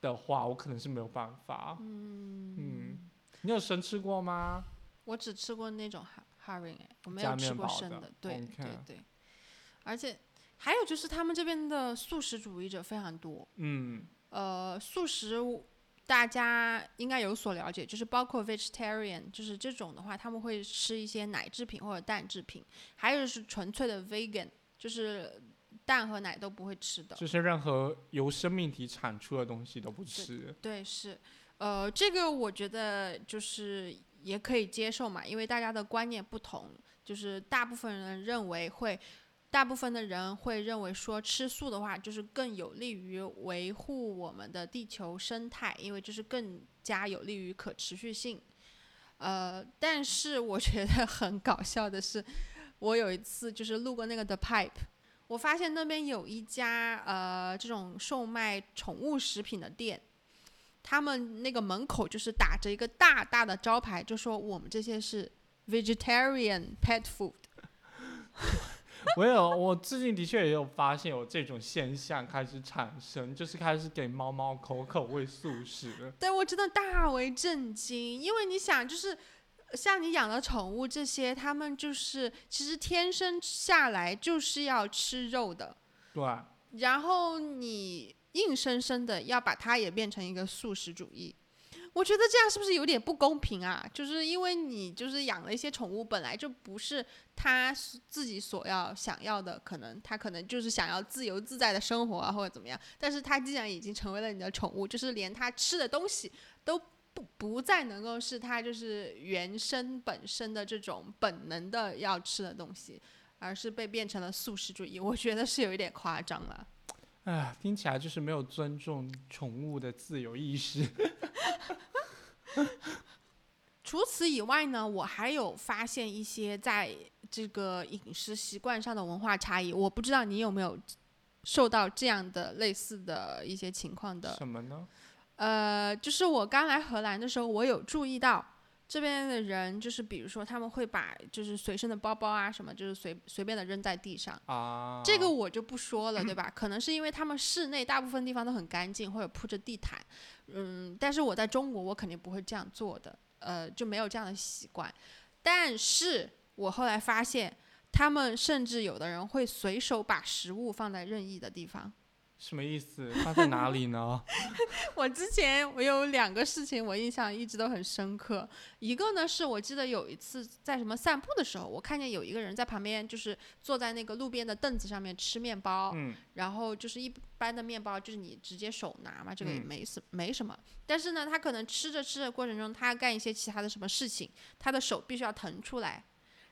的话，我可能是没有办法。嗯你有生吃过吗？我只吃过那种哈哈瑞，哎，我没有吃过生的。对对对，而且还有就是他们这边的素食主义者非常多。嗯呃，素食大家应该有所了解，就是包括 vegetarian，就是这种的话，他们会吃一些奶制品或者蛋制品，还有是纯粹的 vegan，就是蛋和奶都不会吃的。就是任何由生命体产出的东西都不吃。对，是，呃，这个我觉得就是也可以接受嘛，因为大家的观念不同，就是大部分人认为会大部分的人会认为说吃素的话，就是更有利于维护我们的地球生态，因为这是更加有利于可持续性。呃，但是我觉得很搞笑的是，我有一次就是路过那个 The Pipe，我发现那边有一家呃这种售卖宠物食品的店，他们那个门口就是打着一个大大的招牌，就说我们这些是 vegetarian pet food。我有，我最近的确也有发现有这种现象开始产生，就是开始给猫猫口口喂素食。对我真的大为震惊，因为你想，就是像你养的宠物这些，它们就是其实天生下来就是要吃肉的，对，然后你硬生生的要把它也变成一个素食主义。我觉得这样是不是有点不公平啊？就是因为你就是养了一些宠物，本来就不是他自己所要想要的，可能他可能就是想要自由自在的生活啊，或者怎么样。但是他既然已经成为了你的宠物，就是连他吃的东西都不不再能够是他就是原生本身的这种本能的要吃的东西，而是被变成了素食主义。我觉得是有一点夸张了。哎，听起来就是没有尊重宠物的自由意识。除此以外呢，我还有发现一些在这个饮食习惯上的文化差异。我不知道你有没有受到这样的类似的一些情况的？什么呢？呃，就是我刚来荷兰的时候，我有注意到。这边的人就是，比如说他们会把就是随身的包包啊什么，就是随随便的扔在地上啊。这个我就不说了，对吧？可能是因为他们室内大部分地方都很干净，或者铺着地毯。嗯，但是我在中国，我肯定不会这样做的，呃，就没有这样的习惯。但是我后来发现，他们甚至有的人会随手把食物放在任意的地方。什么意思？放在哪里呢？我之前我有两个事情，我印象一直都很深刻。一个呢是我记得有一次在什么散步的时候，我看见有一个人在旁边，就是坐在那个路边的凳子上面吃面包。嗯。然后就是一般的面包，就是你直接手拿嘛，这个也没什没什么。但是呢，他可能吃着吃着过程中，他干一些其他的什么事情，他的手必须要腾出来。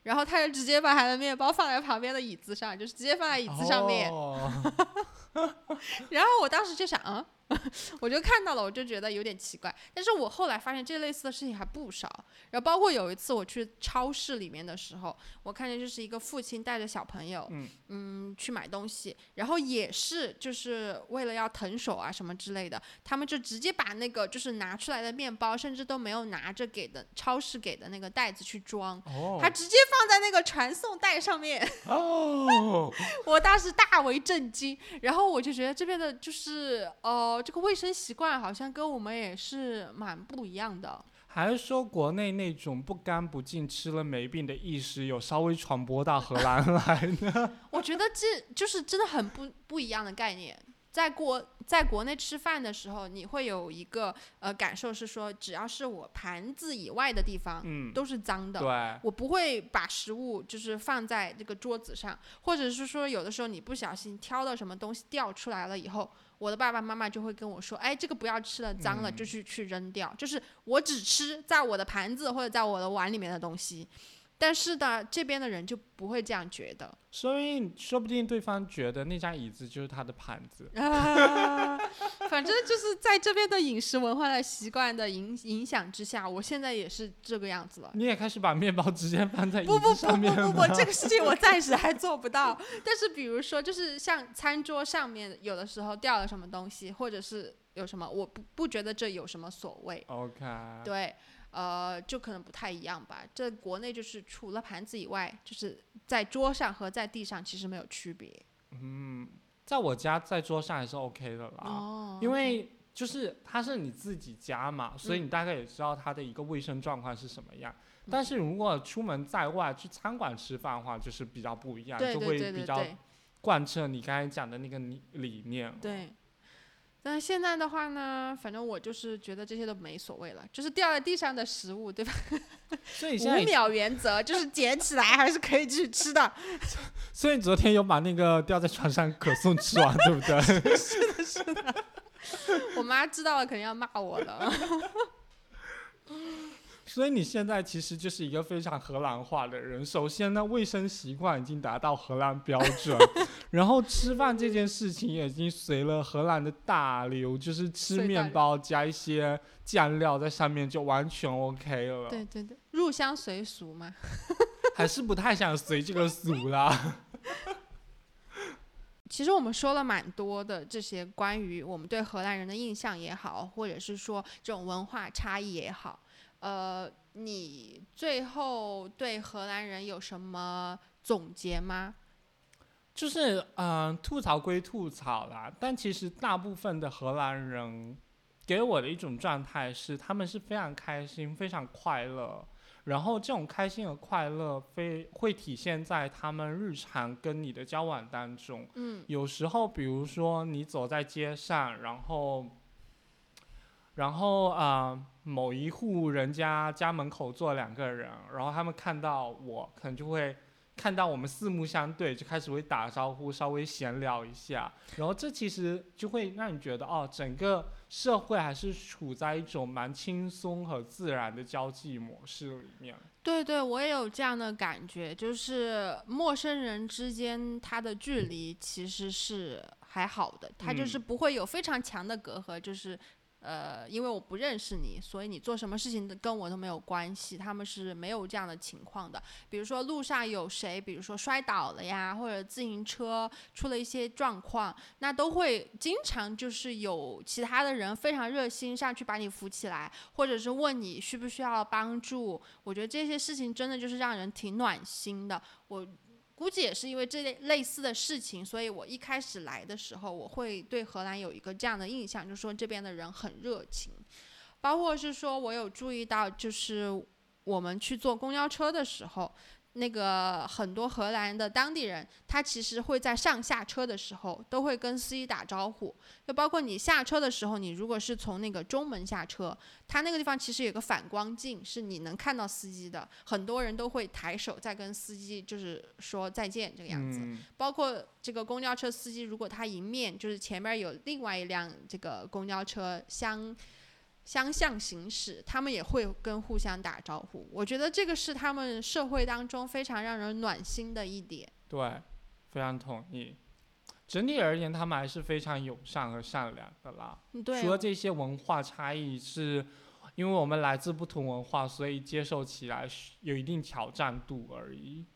然后他就直接把他的面包放在旁边的椅子上，就是直接放在椅子上面。然后我当时就想，嗯。我就看到了，我就觉得有点奇怪。但是我后来发现，这类似的事情还不少。然后包括有一次我去超市里面的时候，我看见就是一个父亲带着小朋友，嗯，去买东西，然后也是就是为了要腾手啊什么之类的，他们就直接把那个就是拿出来的面包，甚至都没有拿着给的超市给的那个袋子去装，他直接放在那个传送带上面。哦，我当时大为震惊。然后我就觉得这边的就是哦。这个卫生习惯好像跟我们也是蛮不一样的。还是说国内那种不干不净吃了没病的意识有稍微传播到荷兰来呢？我觉得这就是真的很不不一样的概念。在国在国内吃饭的时候，你会有一个呃感受是说，只要是我盘子以外的地方，嗯，都是脏的。对，我不会把食物就是放在这个桌子上，或者是说有的时候你不小心挑到什么东西掉出来了以后。我的爸爸妈妈就会跟我说：“哎，这个不要吃了，脏了，就去去扔掉。就是我只吃在我的盘子或者在我的碗里面的东西。”但是呢，这边的人就不会这样觉得。所以，说不定对方觉得那张椅子就是他的盘子。啊，反正就是在这边的饮食文化的习惯的影影响之下，我现在也是这个样子了。你也开始把面包直接放在椅子上面不不不不不，这个 事情我暂时还做不到。但是，比如说，就是像餐桌上面有的时候掉了什么东西，或者是有什么，我不不觉得这有什么所谓。OK。对。呃，就可能不太一样吧。这国内就是除了盘子以外，就是在桌上和在地上其实没有区别。嗯，在我家在桌上还是 OK 的啦。哦。因为就是它是你自己家嘛，所以你大概也知道它的一个卫生状况是什么样。但是如果出门在外去餐馆吃饭的话，就是比较不一样，就会比较贯彻你刚才讲的那个理理念。对。但现在的话呢，反正我就是觉得这些都没所谓了，就是掉在地上的食物，对吧？所以五秒原则就是捡起来还是可以去吃的。所以昨天有把那个掉在床上可颂吃完，对不对？是的，是的。我妈知道了肯定要骂我的。所以你现在其实就是一个非常荷兰化的人。首先呢，卫生习惯已经达到荷兰标准，然后吃饭这件事情也已经随了荷兰的大流，就是吃面包加一些酱料在上面就完全 OK 了。对对对，入乡随俗嘛。还是不太想随这个俗啦。其实我们说了蛮多的这些关于我们对荷兰人的印象也好，或者是说这种文化差异也好，呃，你最后对荷兰人有什么总结吗？就是嗯，吐槽归吐槽啦，但其实大部分的荷兰人给我的一种状态是，他们是非常开心、非常快乐。然后这种开心和快乐非会体现在他们日常跟你的交往当中。嗯，有时候比如说你走在街上，然后，然后啊，某一户人家家门口坐两个人，然后他们看到我，可能就会。看到我们四目相对，就开始会打招呼，稍微闲聊一下，然后这其实就会让你觉得，哦，整个社会还是处在一种蛮轻松和自然的交际模式里面。对对，我也有这样的感觉，就是陌生人之间他的距离其实是还好的，他就是不会有非常强的隔阂，就是。呃，因为我不认识你，所以你做什么事情跟我都没有关系。他们是没有这样的情况的。比如说路上有谁，比如说摔倒了呀，或者自行车出了一些状况，那都会经常就是有其他的人非常热心上去把你扶起来，或者是问你需不需要帮助。我觉得这些事情真的就是让人挺暖心的。我。估计也是因为这类类似的事情，所以我一开始来的时候，我会对荷兰有一个这样的印象，就是说这边的人很热情，包括是说我有注意到，就是我们去坐公交车的时候。那个很多荷兰的当地人，他其实会在上下车的时候都会跟司机打招呼，就包括你下车的时候，你如果是从那个中门下车，他那个地方其实有个反光镜，是你能看到司机的，很多人都会抬手在跟司机就是说再见这个样子，包括这个公交车司机，如果他迎面就是前面有另外一辆这个公交车相。相向行驶，他们也会跟互相打招呼。我觉得这个是他们社会当中非常让人暖心的一点。对，非常同意。整体而言，他们还是非常友善和善良的啦。对。除了这些文化差异，是因为我们来自不同文化，所以接受起来有一定挑战度而已。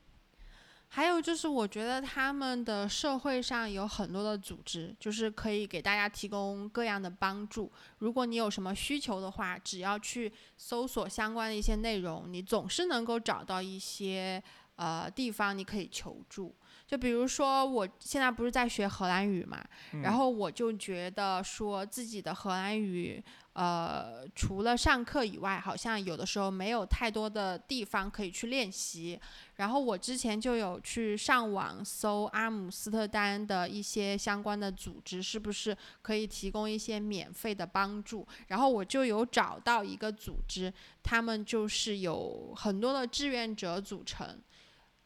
还有就是，我觉得他们的社会上有很多的组织，就是可以给大家提供各样的帮助。如果你有什么需求的话，只要去搜索相关的一些内容，你总是能够找到一些呃地方你可以求助。就比如说，我现在不是在学荷兰语嘛，然后我就觉得说自己的荷兰语。呃，除了上课以外，好像有的时候没有太多的地方可以去练习。然后我之前就有去上网搜阿姆斯特丹的一些相关的组织，是不是可以提供一些免费的帮助？然后我就有找到一个组织，他们就是有很多的志愿者组成。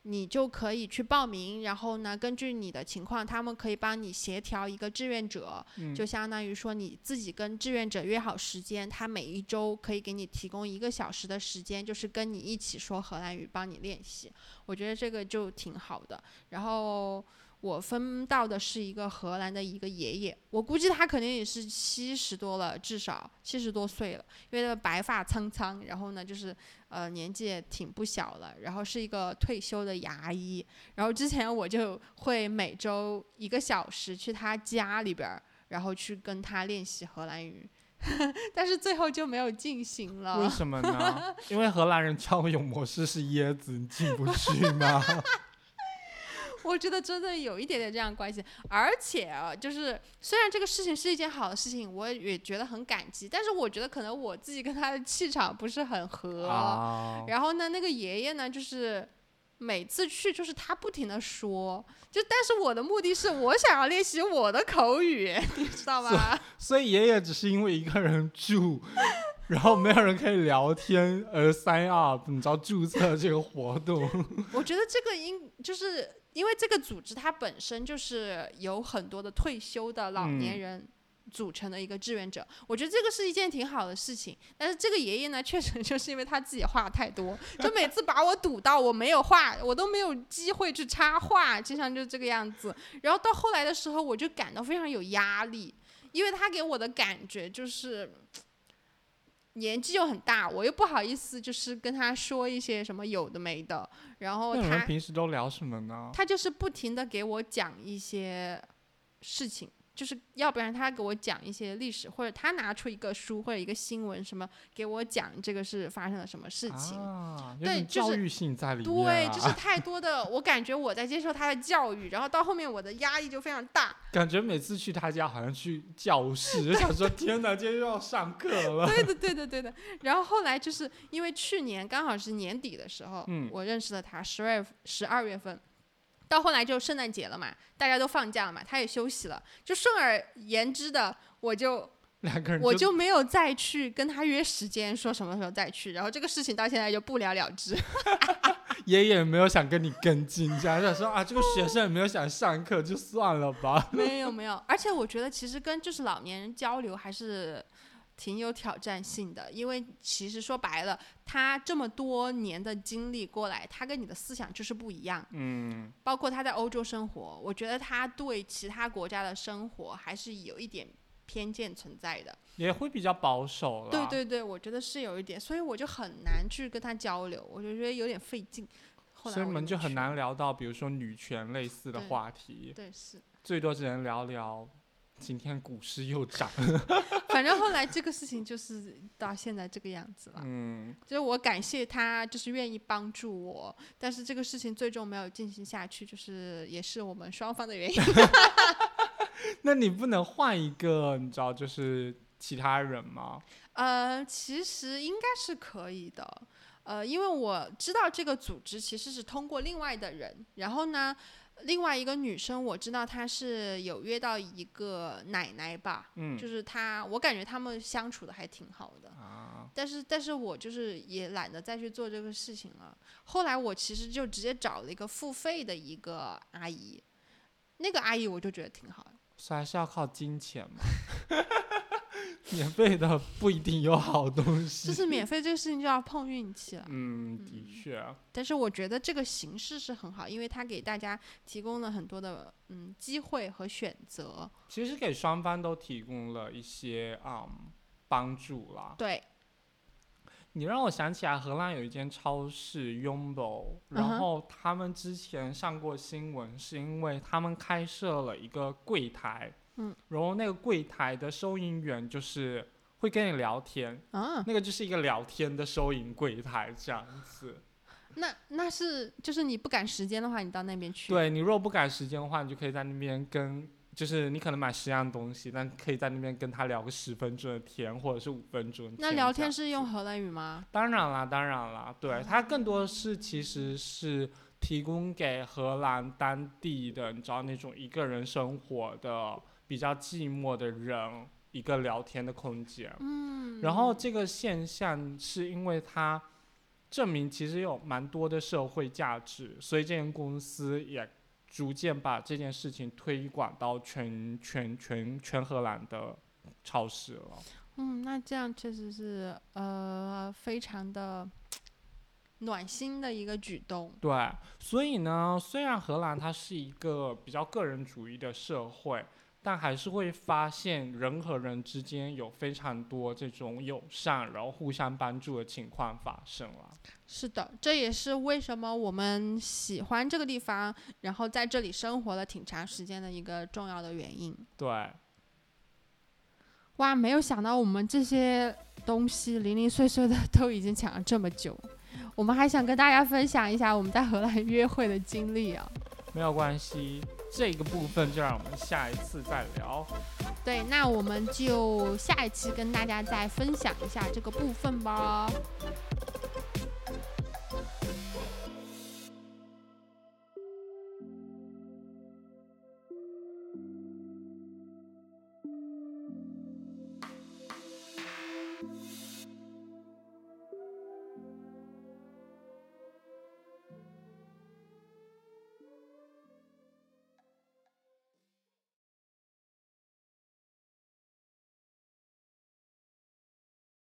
你就可以去报名，然后呢，根据你的情况，他们可以帮你协调一个志愿者，就相当于说你自己跟志愿者约好时间，他每一周可以给你提供一个小时的时间，就是跟你一起说荷兰语，帮你练习。我觉得这个就挺好的。然后。我分到的是一个荷兰的一个爷爷，我估计他肯定也是七十多了，至少七十多岁了，因为他白发苍苍，然后呢，就是呃年纪也挺不小了，然后是一个退休的牙医，然后之前我就会每周一个小时去他家里边儿，然后去跟他练习荷兰语，但是最后就没有进行了。为什么呢？因为荷兰人交友模式是椰子，你进不去吗？我觉得真的有一点点这样关系，而且啊，就是虽然这个事情是一件好的事情，我也觉得很感激，但是我觉得可能我自己跟他的气场不是很合。然后呢，那个爷爷呢，就是每次去就是他不停的说，就但是我的目的是我想要练习我的口语，你知道吗？所以爷爷只是因为一个人住，然后没有人可以聊天而 sign up，你知道注册这个活动。我觉得这个应就是。因为这个组织它本身就是有很多的退休的老年人组成的一个志愿者。我觉得这个是一件挺好的事情。但是这个爷爷呢，确实就是因为他自己话太多，就每次把我堵到我没有话，我都没有机会去插话，经常就这个样子。然后到后来的时候，我就感到非常有压力，因为他给我的感觉就是。年纪又很大，我又不好意思，就是跟他说一些什么有的没的，然后他平时都聊什么呢？他就是不停的给我讲一些事情，就是要不然他给我讲一些历史，或者他拿出一个书或者一个新闻什么给我讲这个是发生了什么事情。啊，对就是教育性在里面、对，啊。就是太多的，我感觉我在接受他的教育，然后到后面我的压力就非常大。感觉每次去他家好像去教室，就想说天哪，今天又要上课了。对的，对的，对的。然后后来就是因为去年刚好是年底的时候，嗯我认识了他，十月十二月份。到后来就圣诞节了嘛，大家都放假了嘛，他也休息了，就顺而言之的，我就 两个人我就没有再去跟他约时间，说什么时候再去，然后这个事情到现在就不了了之。爷爷也没有想跟你跟进，这样想说啊，这个学生也没有想上课，就算了吧。没有没有，而且我觉得其实跟就是老年人交流还是挺有挑战性的，因为其实说白了，他这么多年的经历过来，他跟你的思想就是不一样。嗯，包括他在欧洲生活，我觉得他对其他国家的生活还是有一点偏见存在的。也会比较保守了。对对对，我觉得是有一点，所以我就很难去跟他交流，我就觉得有点费劲。后来所以我们就很。难聊到，比如说女权类似的话题，对，是。最多只能聊聊今天股市又涨。反正后来这个事情就是到现在这个样子了。嗯，就是我感谢他，就是愿意帮助我，但是这个事情最终没有进行下去，就是也是我们双方的原因。那你不能换一个，你知道，就是其他人吗？呃，其实应该是可以的，呃，因为我知道这个组织其实是通过另外的人，然后呢，另外一个女生我知道她是有约到一个奶奶吧，嗯，就是她，我感觉他们相处的还挺好的。啊，但是，但是我就是也懒得再去做这个事情了。后来我其实就直接找了一个付费的一个阿姨，那个阿姨我就觉得挺好的。所以还是要靠金钱嘛。免费的不一定有好东西就西。是免费这个事情就要碰运气了。嗯，的确，但是我觉得这个形式是很好，因为它给大家提供了很多的嗯机会和选择。其实给双方都提供了一些嗯帮助啦。对，你让我想起来，荷兰有一间超市然后他们之前上过新闻，是因为他们开设了一个柜台，嗯，然后那个柜台的收银员就是会跟你聊天，啊，那个就是一个聊天的收银柜台这样子。那那是就是你不赶时间的话，你到那边去。，对你如果不赶时间的话，你就可以在那边跟，就是你可能买十样东西，但可以在那边跟他聊个十分钟的天，或者是五分钟那聊天是用荷兰语吗？当然啦，当然啦，对，它更多是其实是提供给荷兰当地的，你知道那种一个人生活的比较寂寞的人一个聊天的空间。嗯，然后这个现象是因为它证明其实有蛮多的社会价值，所以这间公司也逐渐把这件事情推广到全全全全荷兰的超市了。嗯，那这样确实是呃非常的暖心的一个举动。对，所以呢，虽然荷兰它是一个比较个人主义的社会，但还是会发现人和人之间有非常多这种友善，然后互相帮助的情况发生了。是的，这也是为什么我们喜欢这个地方，然后在这里生活了挺长时间的一个重要的原因。对，哇，没有想到我们这些东西零零碎碎的 都已经讲了这么久，我们还想跟大家分享一下我们在荷兰约会的经历啊。没有关系，这个部分就让我们下一次再聊。对，那我们就下一期跟大家再分享一下这个部分吧。